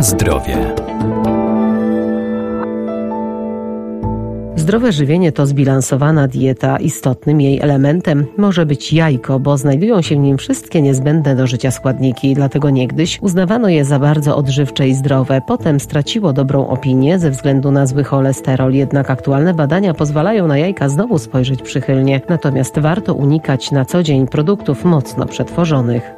Zdrowie. Zdrowe żywienie to zbilansowana dieta. Istotnym jej elementem może być jajko, bo znajdują się w nim wszystkie niezbędne do życia składniki, dlatego niegdyś uznawano je za bardzo odżywcze i zdrowe. Potem straciło dobrą opinię ze względu na zły cholesterol, jednak aktualne badania pozwalają na jajka znowu spojrzeć przychylnie. Natomiast warto unikać na co dzień produktów mocno przetworzonych.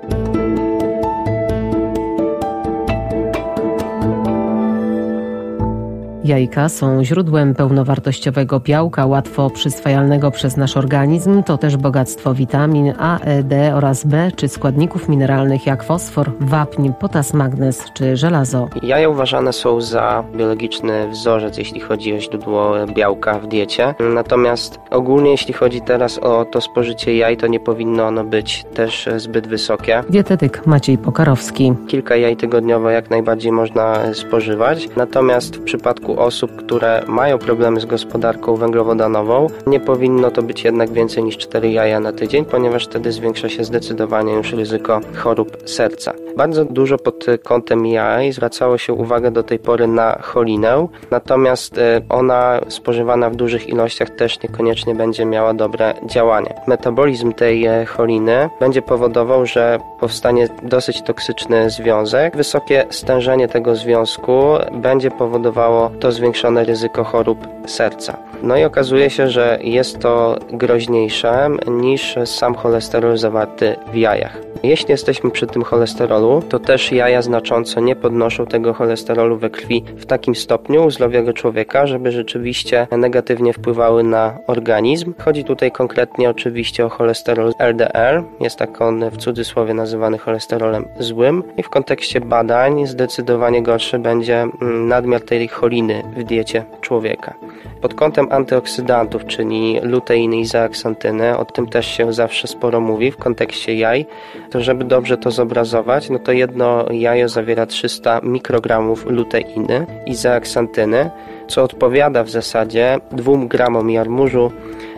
Jajka są źródłem pełnowartościowego białka, łatwo przyswajalnego przez nasz organizm. To też bogactwo witamin A, E, D oraz B, czy składników mineralnych jak fosfor, wapń, potas, magnez czy żelazo. Jaja uważane są za biologiczny wzorzec, jeśli chodzi o źródło białka w diecie. Natomiast ogólnie, jeśli chodzi teraz o to spożycie jaj, to nie powinno ono być też zbyt wysokie. Dietetyk Maciej Pokarowski. Kilka jaj tygodniowo jak najbardziej można spożywać. Natomiast w przypadku osób, które mają problemy z gospodarką węglowodanową, nie powinno to być jednak więcej niż 4 jaja na tydzień, ponieważ wtedy zwiększa się zdecydowanie już ryzyko chorób serca. Bardzo dużo pod kątem jaj zwracało się uwagę do tej pory na cholinę, natomiast e, ona spożywana w dużych ilościach też niekoniecznie będzie miała dobre działanie. Metabolizm tej e, choliny będzie powodował, że powstanie dosyć toksyczny związek. Wysokie stężenie tego związku będzie powodowało to zwiększone ryzyko chorób serca. No i okazuje się, że jest to groźniejsze niż sam cholesterol zawarty w jajach. Jeśli jesteśmy przy tym cholesterolu, to też jaja znacząco nie podnoszą tego cholesterolu we krwi w takim stopniu u zdrowego człowieka, żeby rzeczywiście negatywnie wpływały na organizm. Chodzi tutaj konkretnie oczywiście o cholesterol LDL, jest tak on w cudzysłowie nazywany cholesterolem złym i w kontekście badań zdecydowanie gorszy będzie mm, nadmiar tej choliny w diecie człowieka. Pod kątem antyoksydantów, czyli luteiny i zeaksantyny, o tym też się zawsze sporo mówi w kontekście jaj, to żeby dobrze to zobrazować, no to jedno jajo zawiera 300 mikrogramów luteiny i zeaksantyny, co odpowiada w zasadzie 2 gramom jarmużu,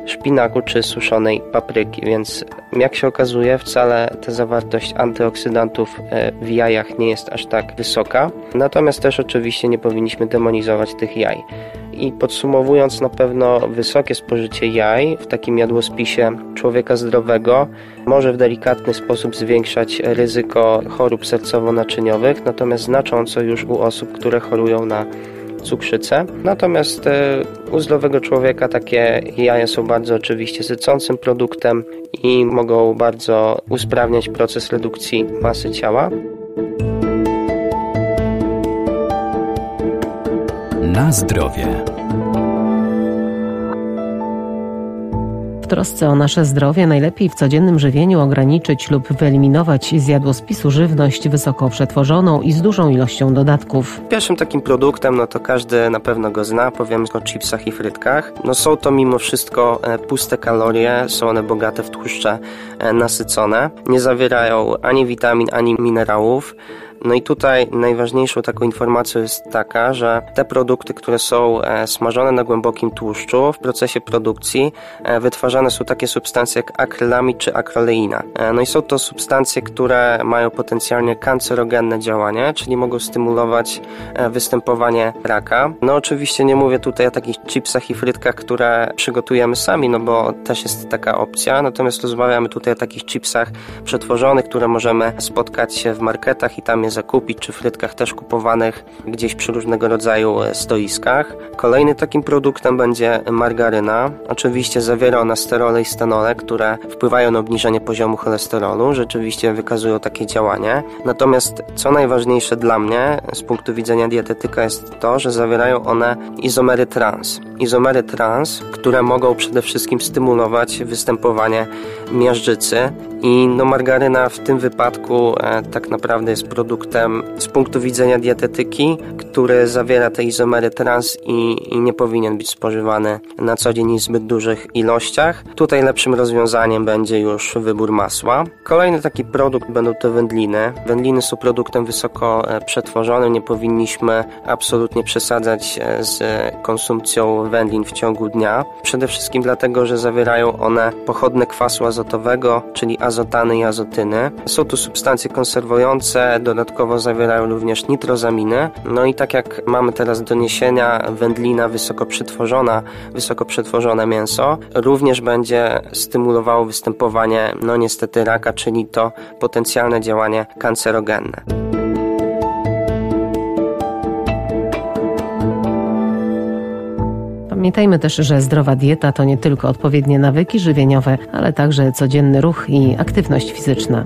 szpinaku czy suszonej papryki, więc jak się okazuje wcale ta zawartość antyoksydantów e, w jajach nie jest aż tak wysoka. Natomiast też oczywiście nie powinniśmy demonizować tych jaj. I podsumowując, na pewno wysokie spożycie jaj w takim jadłospisie człowieka zdrowego może w delikatny sposób zwiększać ryzyko chorób sercowo-naczyniowych, natomiast znacząco już u osób, które chorują na cukrzycę. Natomiast e, u zdrowego człowieka takie jaja są bardzo oczywiście sycącym produktem i mogą bardzo usprawniać proces redukcji masy ciała. Na zdrowie. W trosce o nasze zdrowie najlepiej w codziennym żywieniu ograniczyć lub wyeliminować z jadłospisu żywność wysoko przetworzoną i z dużą ilością dodatków. Pierwszym takim produktem, no to każdy na pewno go zna, powiemy o chipsach i frytkach. No są to mimo wszystko e, puste kalorie, są one bogate w tłuszcze e, nasycone, nie zawierają ani witamin, ani minerałów. No i tutaj najważniejszą taką informacją jest taka, że te produkty, które są e, smażone na głębokim tłuszczu w procesie produkcji e, wytwarzane są takie substancje jak akrylamid czy akroleina. E, no i są to substancje, które mają potencjalnie kancerogenne działanie, czyli mogą stymulować występowanie raka. No oczywiście nie mówię tutaj o takich chipsach i frytkach, które przygotujemy sami, no bo też jest taka opcja, natomiast rozmawiamy tutaj o takich chipsach przetworzonych, które możemy spotkać się w marketach i tam jest zakupić, czy frytkach też kupowanych gdzieś przy różnego rodzaju e, stoiskach. Kolejny takim produktem będzie margaryna. Oczywiście zawiera ona sterole i stanole, które wpływają na obniżenie poziomu cholesterolu, rzeczywiście wykazują takie działanie. Natomiast co najważniejsze dla mnie z punktu widzenia dietetyka jest to, że zawierają one izomery trans. Izomery trans, które mogą przede wszystkim stymulować występowanie miażdżycy i no margaryna w tym wypadku e, tak naprawdę jest produktem z punktu widzenia dietetyki, który zawiera te izomery trans i, i nie powinien być spożywany na co dzień w zbyt dużych ilościach. Tutaj lepszym rozwiązaniem będzie już wybór masła. Kolejny taki produkt będą to wędliny. Wędliny są produktem wysoko e, przetworzonym, nie powinniśmy absolutnie przesadzać e, z konsumpcją wędlin w ciągu dnia. Przede wszystkim dlatego, że zawierają one pochodne kwasu azotowego, czyli azotany i azotyny. Są to substancje konserwujące, dodatkowo dodatkowo zawierają również nitrozaminy. No i tak jak mamy teraz doniesienia, wędlina wysoko przetworzona, wysoko przetworzone mięso również będzie stymulowało występowanie, no niestety raka, czyli to potencjalne działanie kancerogenne. Pamiętajmy też, że zdrowa dieta to nie tylko odpowiednie nawyki żywieniowe, ale także codzienny ruch i aktywność fizyczna.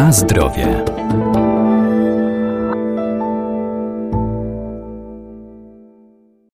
Na zdrowie.